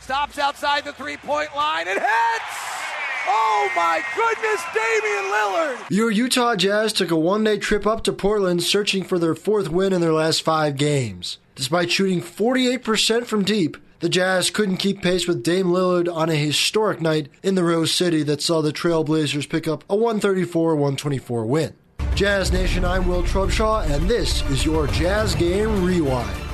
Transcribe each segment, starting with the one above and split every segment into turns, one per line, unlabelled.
Stops outside the three-point line and hits! Oh my goodness, Damian Lillard!
Your Utah Jazz took a one day trip up to Portland searching for their fourth win in their last five games. Despite shooting 48% from deep, the Jazz couldn't keep pace with Dame Lillard on a historic night in the Rose City that saw the Trailblazers pick up a 134 124 win. Jazz Nation, I'm Will Trubshaw, and this is your Jazz Game Rewind.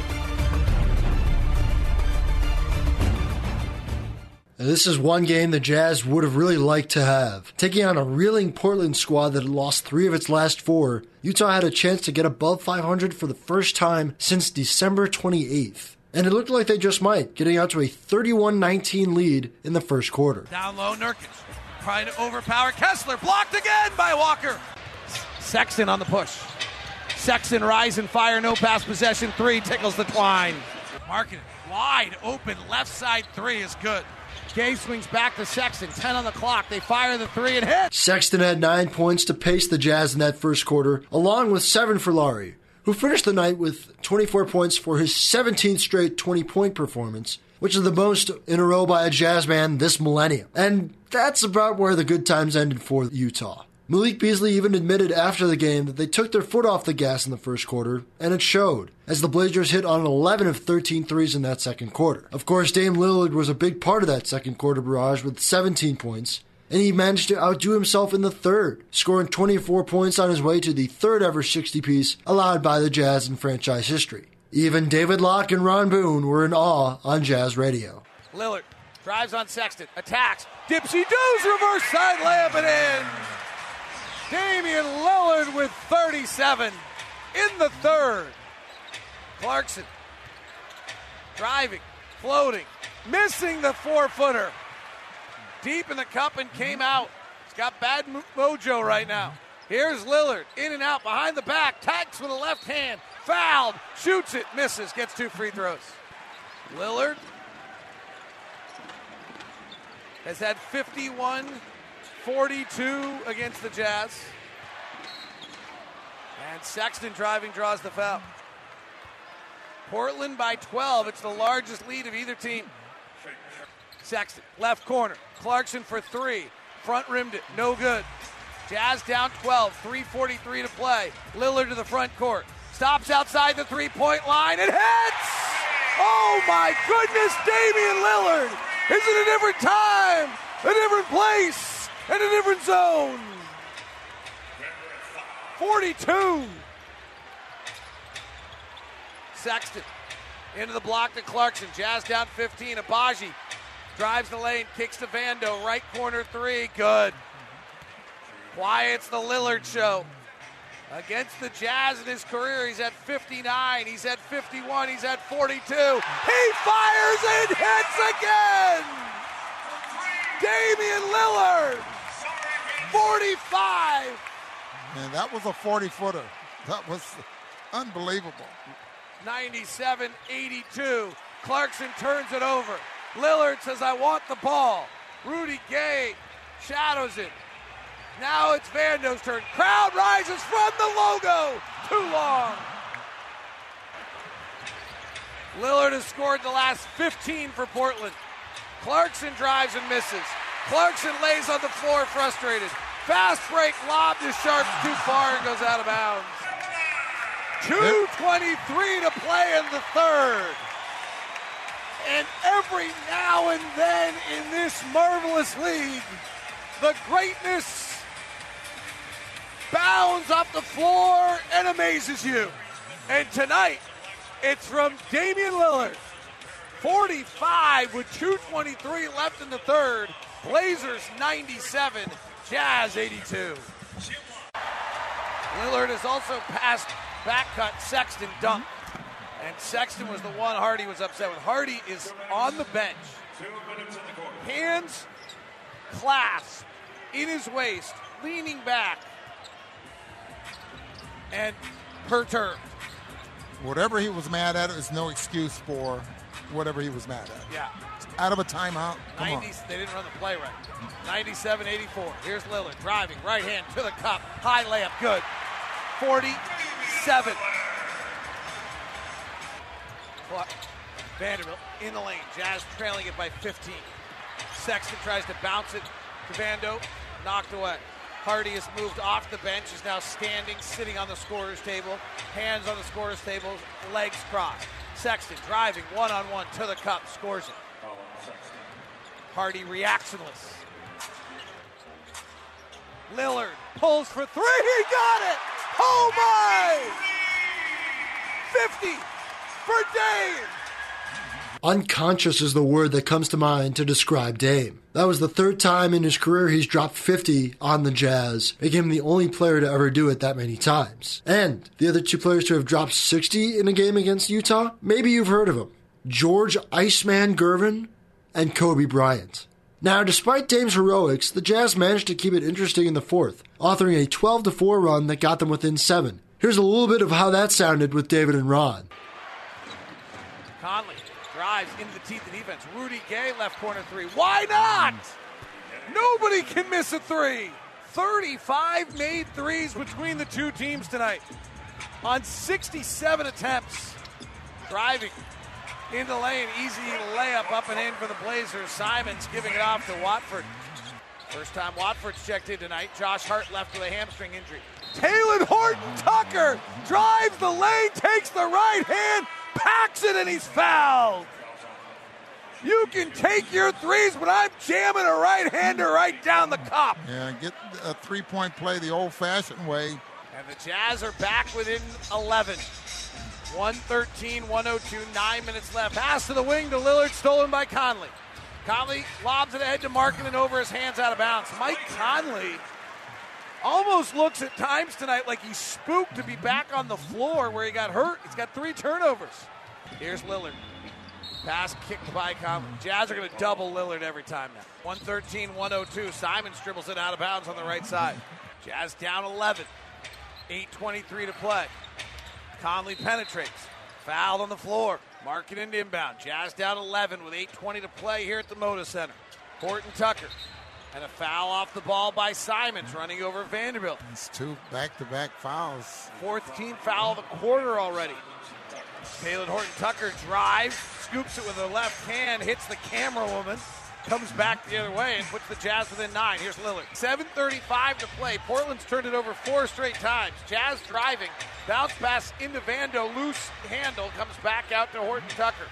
This is one game the Jazz would have really liked to have. Taking on a reeling Portland squad that had lost three of its last four, Utah had a chance to get above 500 for the first time since December 28th. And it looked like they just might, getting out to a 31 19 lead in the first quarter.
Down low, Nurkic trying to overpower Kessler. Blocked again by Walker. Sexton on the push. Sexton rise and fire, no pass possession. Three tickles the twine. Markkanen wide open left side three is good. Gay swings back to Sexton. 10 on the clock. They fire the three and hit.
Sexton had nine points to pace the Jazz in that first quarter, along with seven for Lauri, who finished the night with 24 points for his 17th straight 20 point performance, which is the most in a row by a Jazz man this millennium. And that's about where the good times ended for Utah. Malik Beasley even admitted after the game that they took their foot off the gas in the first quarter, and it showed, as the Blazers hit on 11 of 13 threes in that second quarter. Of course, Dame Lillard was a big part of that second quarter barrage with 17 points, and he managed to outdo himself in the third, scoring 24 points on his way to the third ever 60 piece allowed by the Jazz in franchise history. Even David Locke and Ron Boone were in awe on Jazz Radio.
Lillard drives on Sexton, attacks, dipsy does reverse side layup and in. Damian Lillard with 37 in the third. Clarkson driving, floating, missing the four footer. Deep in the cup and mm-hmm. came out. He's got bad mojo right now. Here's Lillard in and out behind the back, tags with a left hand, fouled, shoots it, misses, gets two free throws. Lillard has had 51 42 against the Jazz. And Sexton driving draws the foul. Portland by 12. It's the largest lead of either team. Sexton, left corner. Clarkson for three. Front rimmed it. No good. Jazz down 12. 3.43 to play. Lillard to the front court. Stops outside the three point line and hits! Oh my goodness, Damian Lillard! Is it a different time? A different place? In a different zone. 42. Sexton into the block to Clarkson. Jazz down 15. Agbaji drives the lane, kicks to Vando. Right corner three. Good. Quiets the Lillard show. Against the Jazz in his career, he's at 59, he's at 51, he's at 42. He fires and hits again! Damian Lillard! 45.
Man, that was a 40 footer. That was unbelievable.
97 82. Clarkson turns it over. Lillard says, I want the ball. Rudy Gay shadows it. Now it's Vando's turn. Crowd rises from the logo. Too long. Lillard has scored the last 15 for Portland. Clarkson drives and misses. Clarkson lays on the floor frustrated. Fast break lob to Sharpe too far and goes out of bounds. 2.23 to play in the third. And every now and then in this marvelous league, the greatness bounds off the floor and amazes you. And tonight, it's from Damian Lillard. 45 with 2.23 left in the third. Blazers 97, Jazz 82. Lillard has also passed back cut Sexton dunk. And Sexton was the one Hardy was upset with. Hardy is on the bench. Hands clasped in his waist, leaning back, and perturbed.
Whatever he was mad at is no excuse for whatever he was mad at.
Yeah.
Out of a timeout. Come
90, they didn't run the play right. 97 84. Here's Lillard driving, right hand to the cup. High layup, good. 47. Vanderbilt in the lane. Jazz trailing it by 15. Sexton tries to bounce it to Vando. Knocked away. Hardy has moved off the bench, is now standing, sitting on the scorer's table, hands on the scorer's table, legs crossed. Sexton driving one on one to the cup, scores it. Hardy reactionless. Lillard pulls for three. He got it. Oh my! 50 for Dame.
Unconscious is the word that comes to mind to describe Dame. That was the third time in his career he's dropped 50 on the Jazz, making him the only player to ever do it that many times. And the other two players to have dropped 60 in a game against Utah, maybe you've heard of them George Iceman Gervin and Kobe Bryant. Now, despite Dame's heroics, the Jazz managed to keep it interesting in the fourth, authoring a 12 4 run that got them within seven. Here's a little bit of how that sounded with David and Ron.
Conley drives into the teeth of defense. Rudy Gay left corner three. Why not? Mm. Nobody can miss a three. 35 made threes between the two teams tonight on 67 attempts. Driving into the lane, easy layup up and in for the Blazers. Simons giving it off to Watford. First time Watford's checked in tonight. Josh Hart left with a hamstring injury. Talen Horton Tucker drives the lane, takes the right hand, packs it, and he's fouled. You can take your threes, but I'm jamming a right hander right down the cup.
Yeah, get a three point play the old fashioned way.
And the Jazz are back within 11. 113, 102, nine minutes left. Pass to the wing to Lillard, stolen by Conley. Conley lobs it ahead to Markkanen and over his hands out of bounds. Mike Conley almost looks at times tonight like he's spooked to be back on the floor where he got hurt. He's got three turnovers. Here's Lillard. Pass kicked by Conley. Jazz are going to double Lillard every time now. 113 102. Simons dribbles it out of bounds on the right side. Jazz down 11. 8.23 to play. Conley penetrates. Fouled on the floor. Markkanen inbound. Jazz down 11 with 8.20 to play here at the Moda Center. Horton Tucker. And a foul off the ball by Simons running over Vanderbilt.
It's two back to back fouls.
Fourth team foul of the quarter already. Talen Horton Tucker drives, scoops it with the left hand, hits the camera woman, comes back the other way and puts the Jazz within nine. Here's Lillard. 7.35 to play. Portland's turned it over four straight times. Jazz driving. Bounce pass into Vando. Loose handle. Comes back out to Horton Tucker.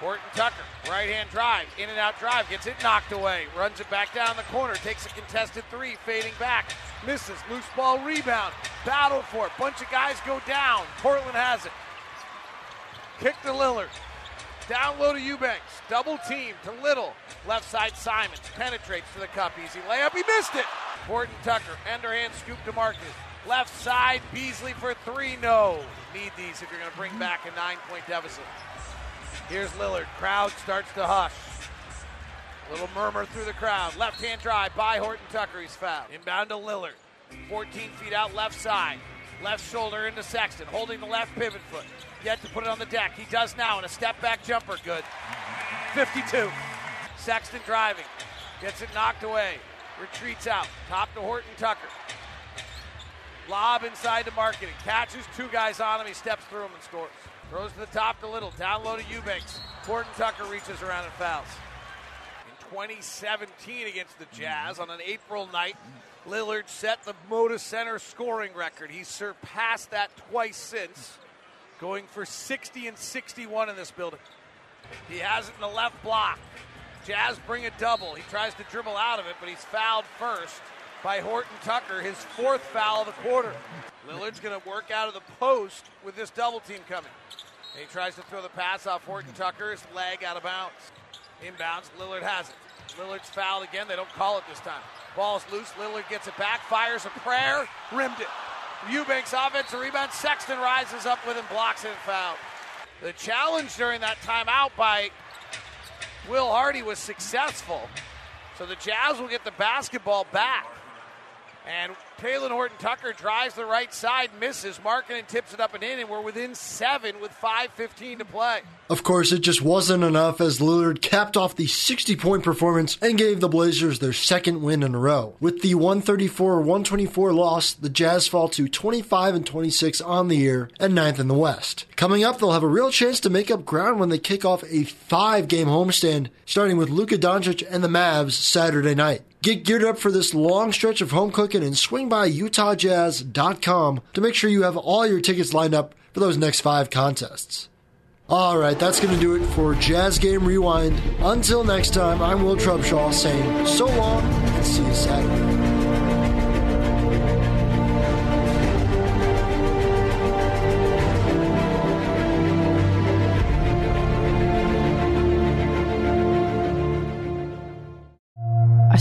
Horton Tucker, right hand drive, in and out drive, gets it knocked away, runs it back down the corner, takes a contested three, fading back, misses, loose ball rebound, battle for it, bunch of guys go down, Portland has it. Kick to Lillard, down low to Eubanks, double team to Little, left side Simons, penetrates to the cup, easy layup, he missed it. Horton Tucker, underhand scoop to Marcus, left side Beasley for three, no. Need these if you're going to bring back a nine point deficit. Here's Lillard. Crowd starts to hush. Little murmur through the crowd. Left hand drive by Horton Tucker. He's fouled. Inbound to Lillard. 14 feet out left side. Left shoulder into Sexton. Holding the left pivot foot. Yet to put it on the deck. He does now. in a step back jumper. Good. 52. Sexton driving. Gets it knocked away. Retreats out. Top to Horton Tucker. Lob inside to Markkanen. Catches two guys on him. He steps through them and scores. Throws to the top to Little. Down low to Eubanks. Horton Tucker reaches around and fouls. In 2017 against the Jazz on an April night, Lillard set the Moda Center scoring record. He's surpassed that twice since, going for 60 and 61 in this building. He has it in the left block. Jazz bring a double. He tries to dribble out of it, but he's fouled first by Horton Tucker, his fourth foul of the quarter. Lillard's going to work out of the post with this double team coming. he tries to throw the pass off Horton Tucker's leg out of bounds. Inbounds, Lillard has it. Lillard's fouled again. They don't call it this time. Ball's loose. Lillard gets it back, fires a prayer, rimmed it. Eubanks offensive rebound. Sexton rises up with him, blocks it, fouled. The challenge during that timeout by Will Hardy was successful. So the Jazz will get the basketball back. And Talen Horton Tucker drives the right side, misses. Markkanen tips it up and in, and we're within seven with 5.15 to play.
Of course, it just wasn't enough as Lillard capped off the 60 point performance and gave the Blazers their second win in a row. With the 134 124 loss, the Jazz fall to 25 and 26 on the year and ninth in the West. Coming up, they'll have a real chance to make up ground when they kick off a five game homestand, starting with Luka Doncic and the Mavs Saturday night. Get geared up for this long stretch of home cooking and swing by UtahJazz.com to make sure you have all your tickets lined up for those next five contests. All right, that's going to do it for Jazz Game Rewind. Until next time, I'm Will Trubshaw saying so long and see you Saturday.